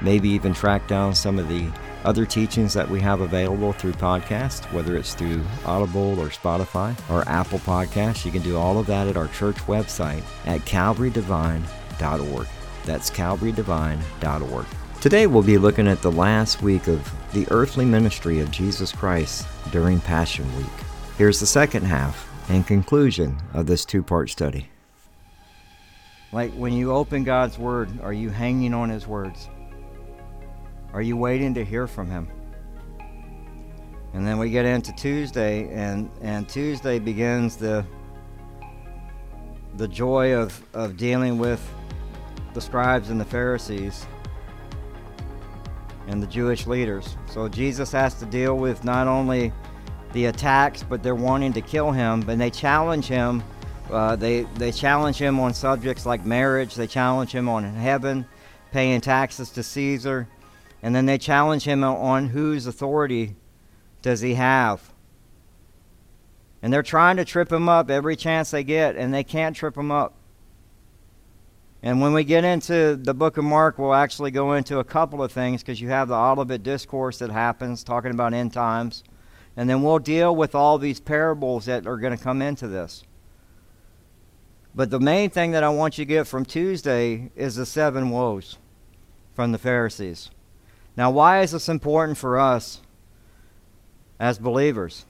maybe even track down some of the other teachings that we have available through podcast, whether it's through Audible or Spotify or Apple Podcasts. You can do all of that at our church website at calvarydevine.org. That's calvarydevine.org. Today we'll be looking at the last week of the earthly ministry of Jesus Christ during Passion Week. Here's the second half and conclusion of this two part study. Like when you open God's Word, are you hanging on His words? Are you waiting to hear from Him? And then we get into Tuesday, and, and Tuesday begins the, the joy of, of dealing with the scribes and the Pharisees and the Jewish leaders. So Jesus has to deal with not only the attacks, but they're wanting to kill him, and they challenge him. Uh, they, they challenge him on subjects like marriage, they challenge him on heaven, paying taxes to Caesar, and then they challenge him on whose authority does he have. And they're trying to trip him up every chance they get, and they can't trip him up. And when we get into the book of Mark, we'll actually go into a couple of things because you have the Olivet Discourse that happens talking about end times. And then we'll deal with all these parables that are going to come into this. But the main thing that I want you to get from Tuesday is the seven woes from the Pharisees. Now, why is this important for us as believers?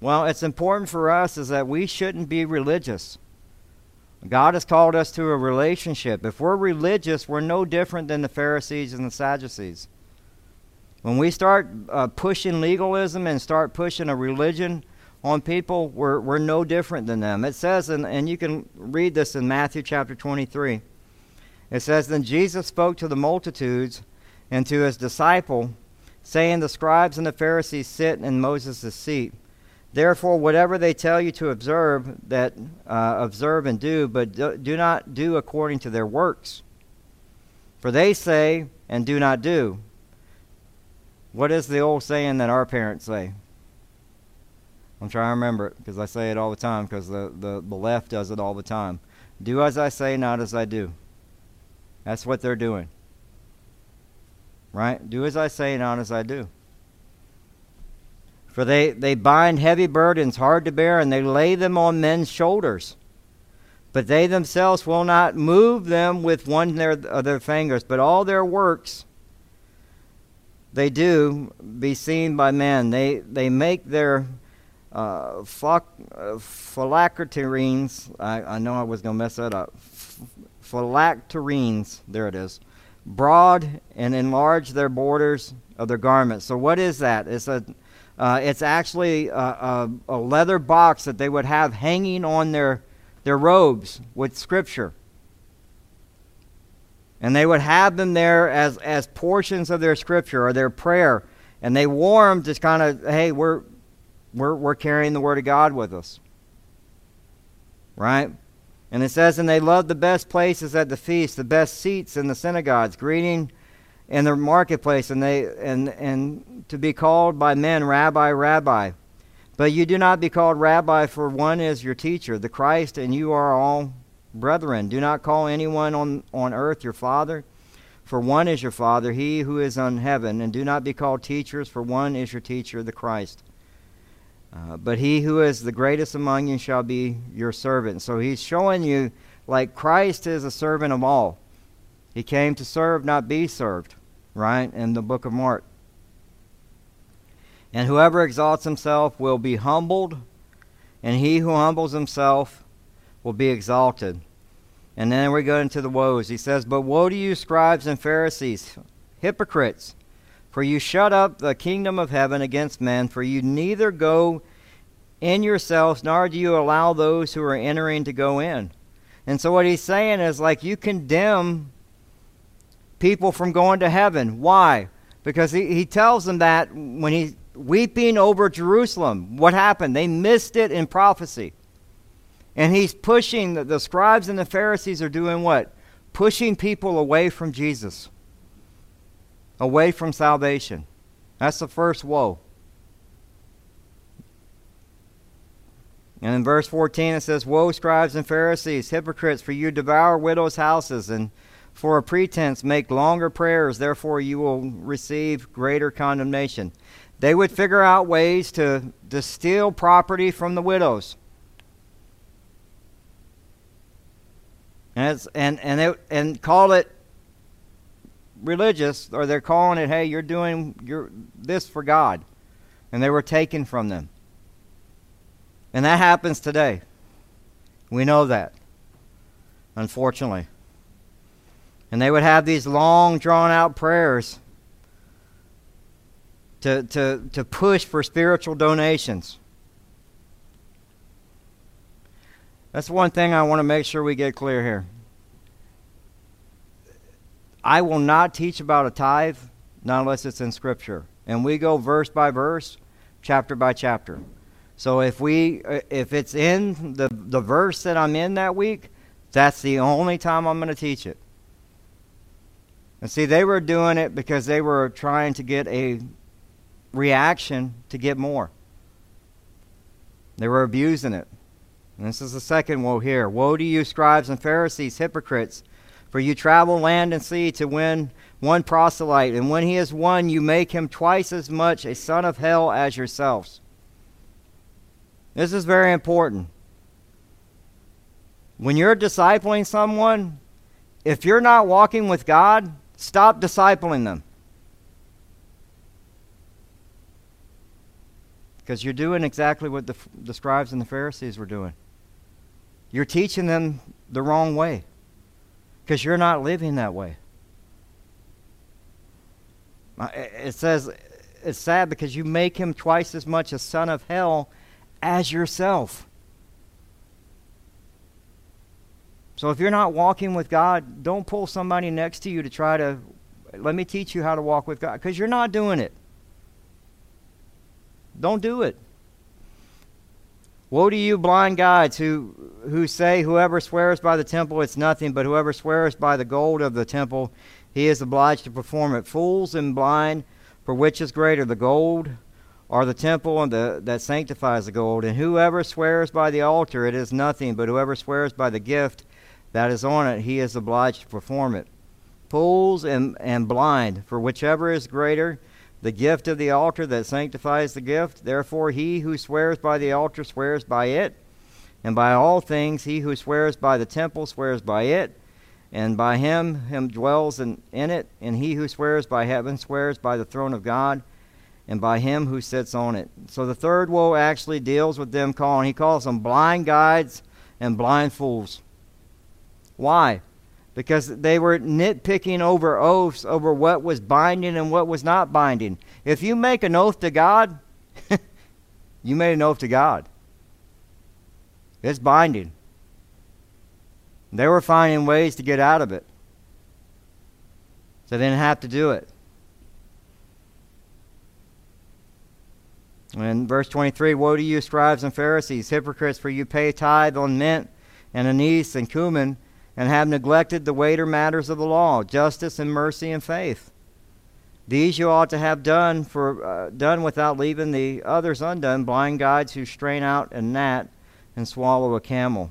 Well, it's important for us is that we shouldn't be religious. God has called us to a relationship. If we're religious, we're no different than the Pharisees and the Sadducees. When we start uh, pushing legalism and start pushing a religion on people, we're, we're no different than them. It says, and, and you can read this in Matthew chapter 23. It says, Then Jesus spoke to the multitudes and to his disciple, saying, The scribes and the Pharisees sit in Moses' seat. Therefore, whatever they tell you to observe, that uh, observe and do, but do, do not do according to their works. For they say and do not do. What is the old saying that our parents say? I'm trying to remember it because I say it all the time because the, the, the left does it all the time. Do as I say, not as I do. That's what they're doing. Right? Do as I say, not as I do. For they, they bind heavy burdens hard to bear, and they lay them on men's shoulders. But they themselves will not move them with one of their, of their fingers, but all their works they do be seen by men. They, they make their uh, phylacterines, I, I know I was going to mess that up, phylacterines, there it is, broad and enlarge their borders of their garments. So what is that? It's a uh, it's actually a, a, a, leather box that they would have hanging on their their robes with scripture, and they would have them there as as portions of their scripture or their prayer, and they wore them just kind of hey we're we're we're carrying the word of God with us, right? And it says, and they loved the best places at the feast, the best seats in the synagogues, greeting in the marketplace, and they and and to be called by men, Rabbi, Rabbi. But you do not be called Rabbi, for one is your teacher, the Christ, and you are all brethren. Do not call anyone on, on earth your father, for one is your father, he who is on heaven. And do not be called teachers, for one is your teacher, the Christ. Uh, but he who is the greatest among you shall be your servant. So he's showing you, like Christ is a servant of all. He came to serve, not be served, right? In the book of Mark. And whoever exalts himself will be humbled, and he who humbles himself will be exalted. And then we go into the woes. He says, But woe to you, scribes and Pharisees, hypocrites, for you shut up the kingdom of heaven against men, for you neither go in yourselves, nor do you allow those who are entering to go in. And so what he's saying is like you condemn people from going to heaven. Why? Because he, he tells them that when he's weeping over Jerusalem, what happened? They missed it in prophecy. And he's pushing, the, the scribes and the Pharisees are doing what? Pushing people away from Jesus, away from salvation. That's the first woe. And in verse 14 it says, Woe, scribes and Pharisees, hypocrites, for you devour widows' houses, and for a pretense make longer prayers, therefore you will receive greater condemnation. They would figure out ways to, to steal property from the widows. And, and, and, it, and call it religious, or they're calling it, hey, you're doing your, this for God. And they were taken from them. And that happens today. We know that, unfortunately. And they would have these long, drawn out prayers to, to, to push for spiritual donations. That's one thing I want to make sure we get clear here. I will not teach about a tithe not unless it's in Scripture. And we go verse by verse, chapter by chapter. So if we uh, if it's in the the verse that I'm in that week, that's the only time I'm going to teach it. And see, they were doing it because they were trying to get a reaction to get more. They were abusing it. And this is the second woe here. Woe to you, scribes and Pharisees, hypocrites, for you travel land and sea to win one proselyte, and when he is won, you make him twice as much a son of hell as yourselves. This is very important. When you're discipling someone, if you're not walking with God, stop discipling them. Because you're doing exactly what the, the scribes and the Pharisees were doing. You're teaching them the wrong way because you're not living that way. It says it's sad because you make him twice as much a son of hell as yourself. So if you're not walking with God, don't pull somebody next to you to try to let me teach you how to walk with God because you're not doing it. Don't do it. Woe to you, blind guides, who, who say, Whoever swears by the temple, it's nothing, but whoever swears by the gold of the temple, he is obliged to perform it. Fools and blind, for which is greater, the gold or the temple and the, that sanctifies the gold. And whoever swears by the altar, it is nothing, but whoever swears by the gift that is on it, he is obliged to perform it. Fools and, and blind, for whichever is greater, the gift of the altar that sanctifies the gift. Therefore, he who swears by the altar swears by it, and by all things, he who swears by the temple swears by it, and by him him dwells in, in it, and he who swears by heaven swears by the throne of God and by him who sits on it. So the third woe actually deals with them calling, he calls them blind guides and blind fools. Why? Because they were nitpicking over oaths over what was binding and what was not binding. If you make an oath to God, you made an oath to God. It's binding. They were finding ways to get out of it. So they didn't have to do it. In verse 23, Woe to you, scribes and Pharisees, hypocrites, for you pay tithe on mint and anise and cumin, and have neglected the weightier matters of the law, justice and mercy and faith. These you ought to have done for uh, done without leaving the others undone, blind guides who strain out a gnat and swallow a camel.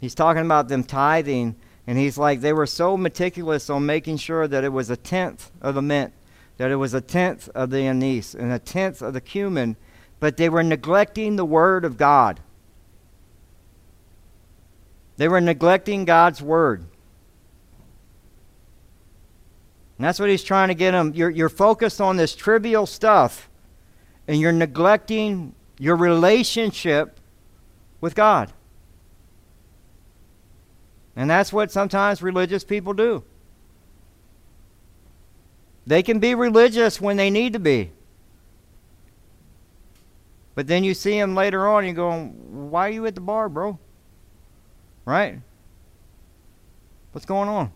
He's talking about them tithing, and he's like they were so meticulous on making sure that it was a tenth of the mint that it was a tenth of the anise and a tenth of the cumin, but they were neglecting the word of God. They were neglecting God's word. And that's what he's trying to get them. You're, you're focused on this trivial stuff, and you're neglecting your relationship with God. And that's what sometimes religious people do. They can be religious when they need to be. But then you see them later on, and you go, Why are you at the bar, bro? Right? What's going on?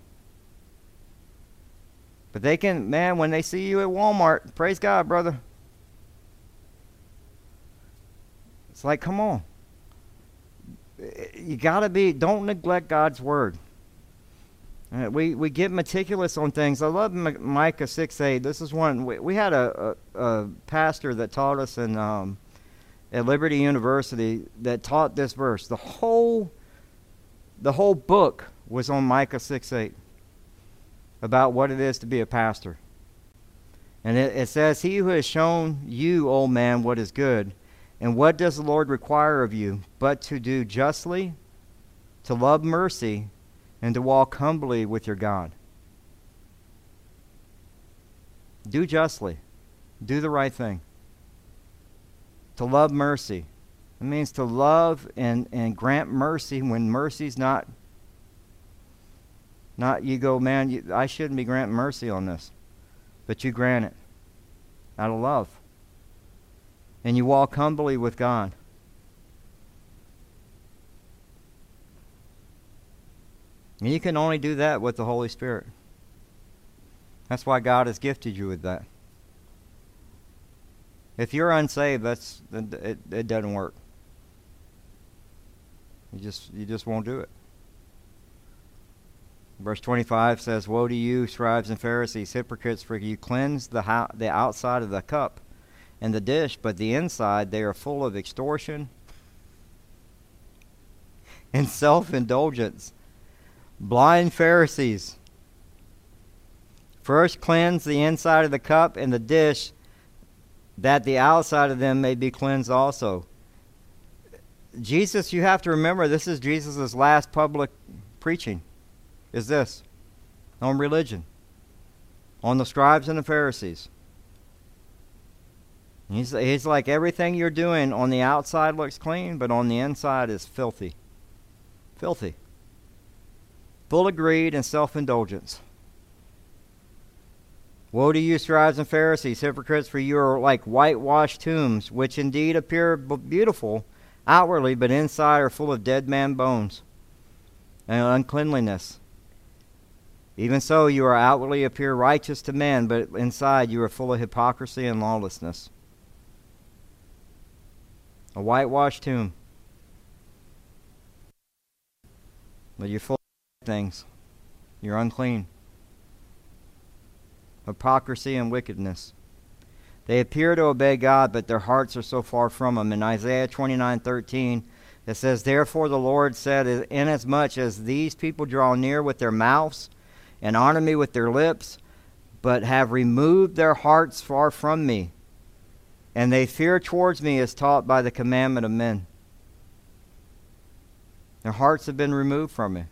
But they can, man, when they see you at Walmart, praise God, brother. It's like, come on. You got to be, don't neglect God's word. Uh, we, we get meticulous on things. I love M- Micah 6 8. This is one, we, we had a, a, a, pastor that taught us in, um, at Liberty University that taught this verse. The whole, the whole book was on Micah 6 8 about what it is to be a pastor. And it, it says, He who has shown you, old man, what is good, and what does the Lord require of you, but to do justly, to love mercy, and to walk humbly with your God? Do justly, do the right thing. To love mercy. It means to love and, and grant mercy when mercy's not not you go, man, you, I shouldn't be granting mercy on this. But you grant it out of love. And you walk humbly with God. And you can only do that with the Holy Spirit. That's why God has gifted you with that. If you're unsaved, that's it, it doesn't work. You just you just won't do it. Verse 25 says, Woe to you, scribes and Pharisees, hypocrites, for you cleanse the, ho- the outside of the cup and the dish, but the inside they are full of extortion and self indulgence. Blind Pharisees. First cleanse the inside of the cup and the dish, that the outside of them may be cleansed also. Jesus, you have to remember, this is Jesus' last public preaching is this on religion, on the scribes and the Pharisees. He's, he's like everything you're doing on the outside looks clean, but on the inside is filthy. Filthy. Full of greed and self indulgence. Woe to you, scribes and Pharisees, hypocrites, for you are like whitewashed tombs, which indeed appear beautiful outwardly, but inside are full of dead man bones and uncleanliness. Even so, you are outwardly appear righteous to men, but inside you are full of hypocrisy and lawlessness. A whitewashed tomb. But you're full of things. You're unclean. Hypocrisy and wickedness. They appear to obey God, but their hearts are so far from Him. In Isaiah 29 13, it says, Therefore the Lord said, Inasmuch as these people draw near with their mouths and honor me with their lips, but have removed their hearts far from me, and they fear towards me as taught by the commandment of men. Their hearts have been removed from me.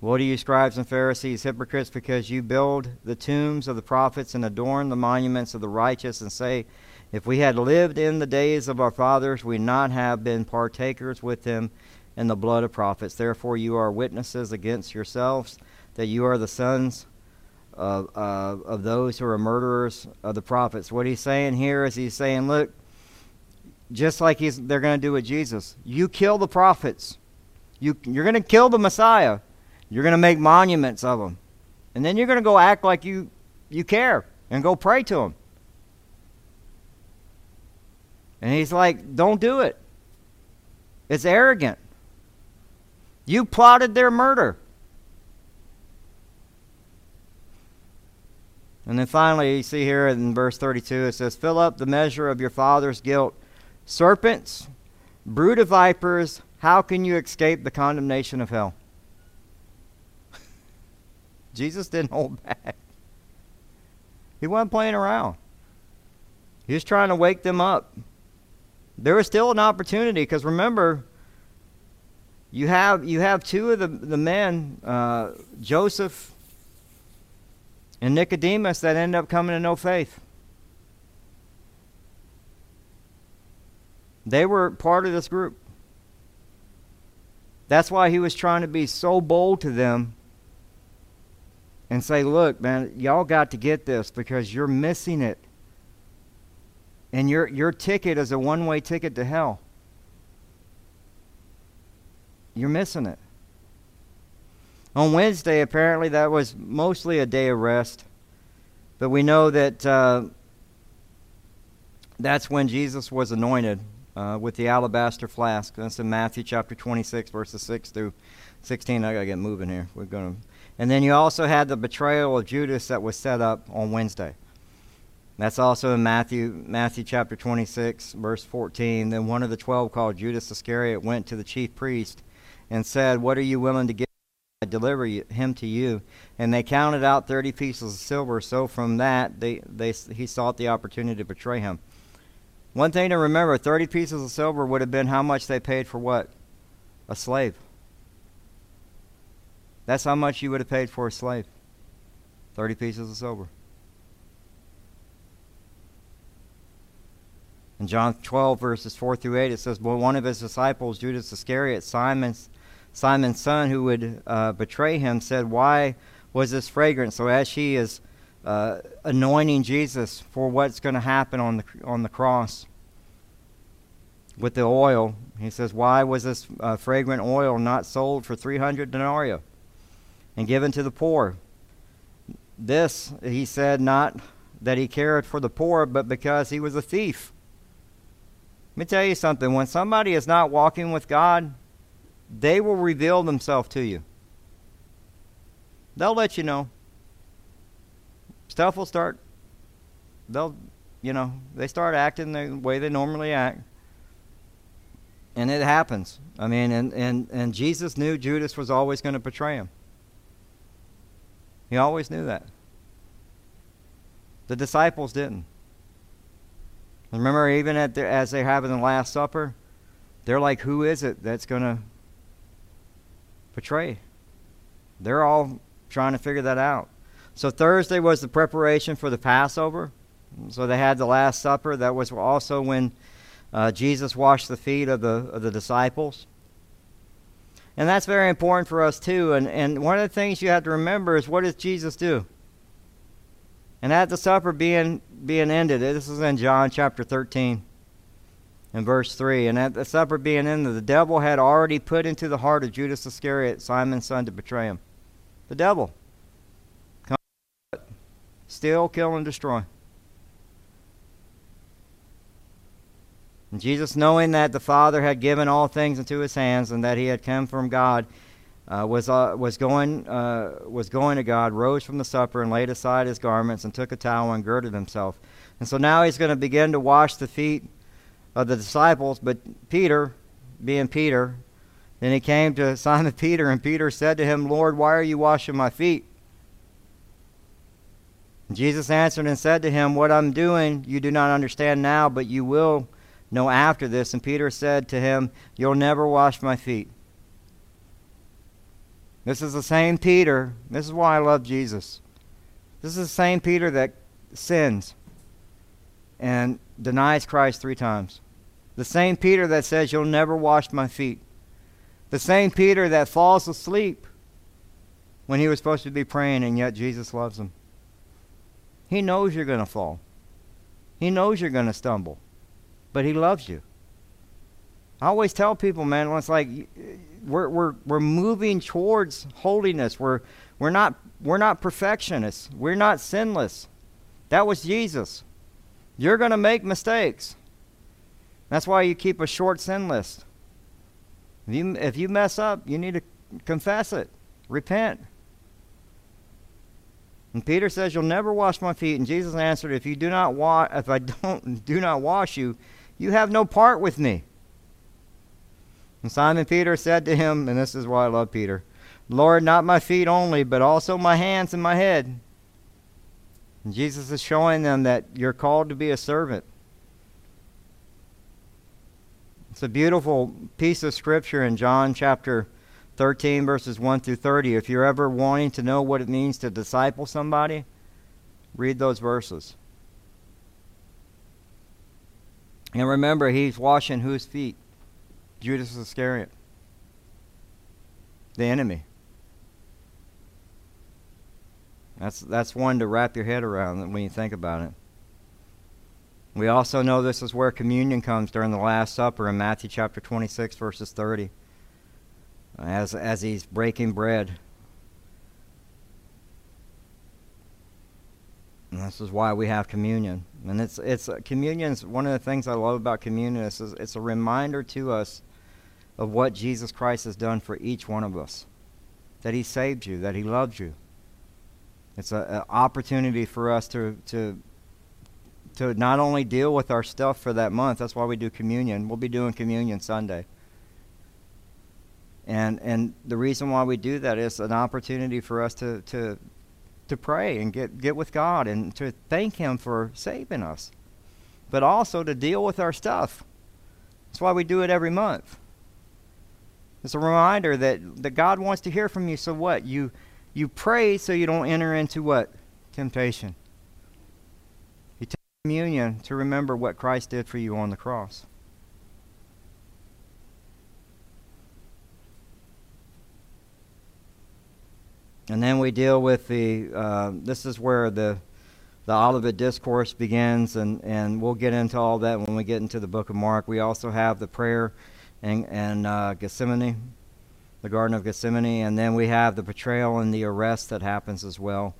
Woe to you, scribes and Pharisees, hypocrites, because you build the tombs of the prophets and adorn the monuments of the righteous, and say, If we had lived in the days of our fathers, we not have been partakers with them in the blood of prophets. Therefore, you are witnesses against yourselves that you are the sons of, uh, of those who are murderers of the prophets. What he's saying here is he's saying, look, just like he's, they're going to do with Jesus, you kill the prophets. You, you're going to kill the Messiah. You're going to make monuments of them. And then you're going to go act like you, you care and go pray to them. And he's like, don't do it. It's arrogant. You plotted their murder. And then finally, you see here in verse 32, it says, Fill up the measure of your father's guilt. Serpents, brood of vipers, how can you escape the condemnation of hell? Jesus didn't hold back. He wasn't playing around. He was trying to wake them up. There was still an opportunity because remember, you have you have two of the the men, uh, Joseph and Nicodemus, that ended up coming to no faith. They were part of this group. That's why he was trying to be so bold to them and say, look, man, y'all got to get this because you're missing it. And your, your ticket is a one way ticket to hell. You're missing it. On Wednesday, apparently, that was mostly a day of rest. But we know that uh, that's when Jesus was anointed uh, with the alabaster flask. That's in Matthew chapter 26, verses 6 through 16. I got to get moving here. We're to. And then you also had the betrayal of Judas that was set up on Wednesday. That's also in Matthew, Matthew chapter 26, verse 14. Then one of the twelve, called Judas Iscariot, went to the chief priest and said, What are you willing to give? Deliver him to you. And they counted out 30 pieces of silver. So from that, they, they, he sought the opportunity to betray him. One thing to remember 30 pieces of silver would have been how much they paid for what? A slave. That's how much you would have paid for a slave 30 pieces of silver. In John 12, verses 4 through 8, it says, But one of his disciples, Judas Iscariot, Simon's, Simon's son, who would uh, betray him, said, Why was this fragrant? So as she is uh, anointing Jesus for what's going to happen on the, on the cross with the oil, he says, Why was this uh, fragrant oil not sold for 300 denarii and given to the poor? This, he said, not that he cared for the poor, but because he was a thief let me tell you something. When somebody is not walking with God, they will reveal themselves to you. They'll let you know. Stuff will start, they'll, you know, they start acting the way they normally act. And it happens. I mean, and, and, and Jesus knew Judas was always going to betray him. He always knew that. The disciples didn't. Remember, even at the, as they're having the Last Supper, they're like, who is it that's going to betray? They're all trying to figure that out. So Thursday was the preparation for the Passover. So they had the Last Supper. That was also when uh, Jesus washed the feet of the, of the disciples. And that's very important for us, too. And, and one of the things you have to remember is what does Jesus do? And at the supper being, being ended, this is in John chapter 13 and verse 3. And at the supper being ended, the devil had already put into the heart of Judas Iscariot, Simon's son, to betray him. The devil. Come, steal, kill, and destroy. And Jesus, knowing that the Father had given all things into his hands and that he had come from God, uh, was, uh, was, going, uh, was going to God, rose from the supper and laid aside his garments and took a towel and girded himself. And so now he's going to begin to wash the feet of the disciples. But Peter, being Peter, then he came to Simon Peter, and Peter said to him, Lord, why are you washing my feet? Jesus answered and said to him, What I'm doing you do not understand now, but you will know after this. And Peter said to him, You'll never wash my feet. This is the same Peter. This is why I love Jesus. This is the same Peter that sins and denies Christ three times. The same Peter that says, You'll never wash my feet. The same Peter that falls asleep when he was supposed to be praying, and yet Jesus loves him. He knows you're going to fall, he knows you're going to stumble, but he loves you. I always tell people, man, it's like we're, we're, we're moving towards holiness. We're, we're, not, we're not perfectionists. We're not sinless. That was Jesus. You're going to make mistakes. That's why you keep a short sin list. If you, if you mess up, you need to confess it, repent. And Peter says, "You'll never wash my feet." And Jesus answered, "If you do not wa- if I don't do not wash you, you have no part with me." And Simon Peter said to him, and this is why I love Peter, Lord, not my feet only, but also my hands and my head. And Jesus is showing them that you're called to be a servant. It's a beautiful piece of scripture in John chapter 13, verses 1 through 30. If you're ever wanting to know what it means to disciple somebody, read those verses. And remember, he's washing whose feet? Judas Iscariot. The enemy. That's that's one to wrap your head around when you think about it. We also know this is where communion comes during the Last Supper in Matthew chapter 26 verses 30. As as he's breaking bread. And this is why we have communion. And it's it's communion is one of the things I love about communion is it's a reminder to us of what Jesus Christ has done for each one of us. That he saved you, that he loved you, it's an opportunity for us to, to, to not only deal with our stuff for that month, that's why we do communion. We'll be doing communion Sunday. And, and the reason why we do that is an opportunity for us to, to, to pray and get, get with God and to thank Him for saving us, but also to deal with our stuff. That's why we do it every month. It's a reminder that, that God wants to hear from you. So what? You you pray so you don't enter into what? Temptation. You take communion to remember what Christ did for you on the cross. And then we deal with the, uh, this is where the, the Olivet Discourse begins, and, and we'll get into all that when we get into the book of Mark. We also have the prayer and, in uh, Gethsemane the Garden of Gethsemane, and then we have the betrayal and the arrest that happens as well.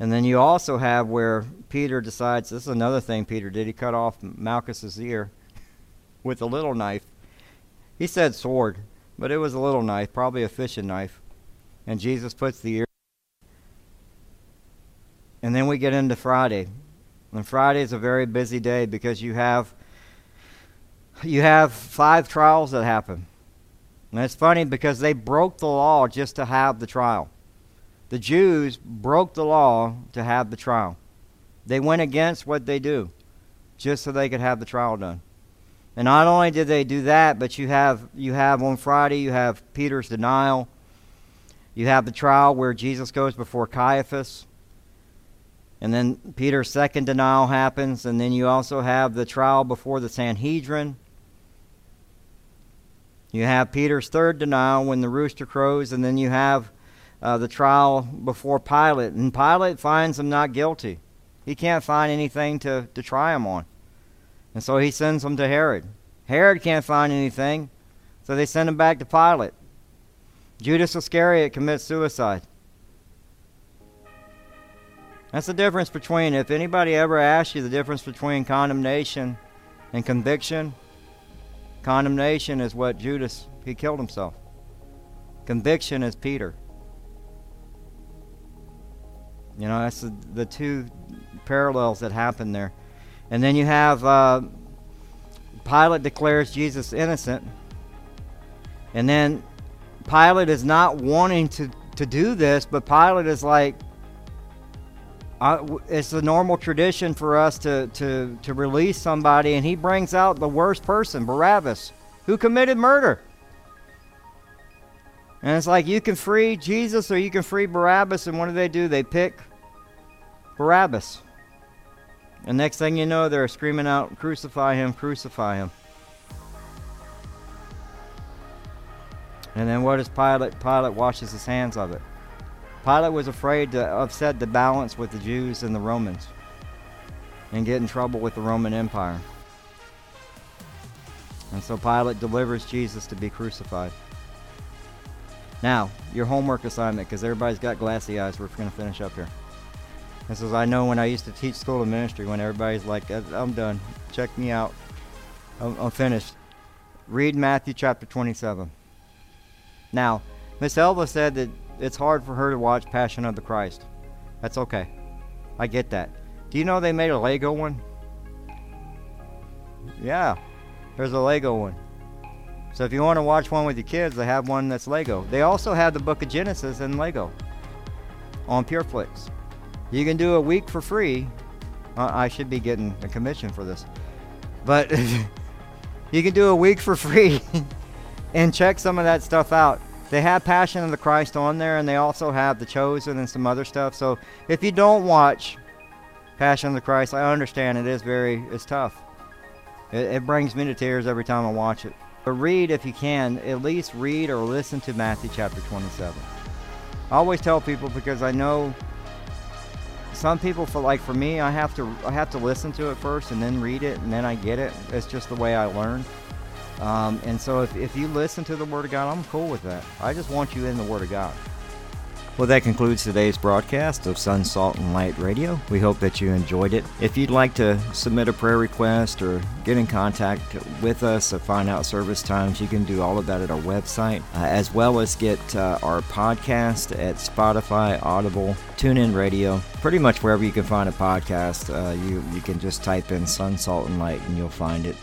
And then you also have where Peter decides this is another thing Peter did. He cut off Malchus's ear with a little knife. He said sword, but it was a little knife, probably a fishing knife. And Jesus puts the ear. And then we get into Friday. And Friday is a very busy day because you have you have five trials that happen. And it's funny because they broke the law just to have the trial. The Jews broke the law to have the trial. They went against what they do just so they could have the trial done. And not only did they do that, but you have you have on Friday you have Peter's denial. You have the trial where Jesus goes before Caiaphas. And then Peter's second denial happens, and then you also have the trial before the Sanhedrin. You have Peter's third denial when the rooster crows, and then you have uh, the trial before Pilate. And Pilate finds him not guilty. He can't find anything to, to try him on. And so he sends him to Herod. Herod can't find anything, so they send him back to Pilate. Judas Iscariot commits suicide. That's the difference between, if anybody ever asks you the difference between condemnation and conviction, Condemnation is what Judas, he killed himself. Conviction is Peter. You know, that's the, the two parallels that happen there. And then you have uh, Pilate declares Jesus innocent. And then Pilate is not wanting to, to do this, but Pilate is like, it's the normal tradition for us to, to, to release somebody, and he brings out the worst person, Barabbas, who committed murder. And it's like you can free Jesus or you can free Barabbas, and what do they do? They pick Barabbas. And next thing you know, they're screaming out, Crucify him, crucify him. And then what does Pilate? Pilate washes his hands of it. Pilate was afraid to upset the balance with the Jews and the Romans and get in trouble with the Roman Empire. And so Pilate delivers Jesus to be crucified. Now, your homework assignment, because everybody's got glassy eyes. We're going to finish up here. This is, I know when I used to teach school of ministry, when everybody's like, I'm done. Check me out. I'm, I'm finished. Read Matthew chapter 27. Now, Miss Elva said that it's hard for her to watch Passion of the Christ. That's okay. I get that. Do you know they made a Lego one? Yeah, there's a Lego one. So if you want to watch one with your kids, they have one that's Lego. They also have the Book of Genesis in Lego on PureFlix. You can do a week for free. Uh, I should be getting a commission for this, but you can do a week for free and check some of that stuff out they have Passion of the Christ on there, and they also have The Chosen and some other stuff. So if you don't watch Passion of the Christ, I understand it is very it's tough. It, it brings me to tears every time I watch it. But read if you can, at least read or listen to Matthew chapter 27. I always tell people because I know some people for like for me I have to I have to listen to it first and then read it and then I get it. It's just the way I learn. Um, and so if, if you listen to the Word of God, I'm cool with that. I just want you in the Word of God. Well, that concludes today's broadcast of Son, Salt, and Light Radio. We hope that you enjoyed it. If you'd like to submit a prayer request or get in contact with us or find out service times, you can do all of that at our website, uh, as well as get uh, our podcast at Spotify, Audible, TuneIn Radio, pretty much wherever you can find a podcast. Uh, you you can just type in Son, Salt, and Light, and you'll find it.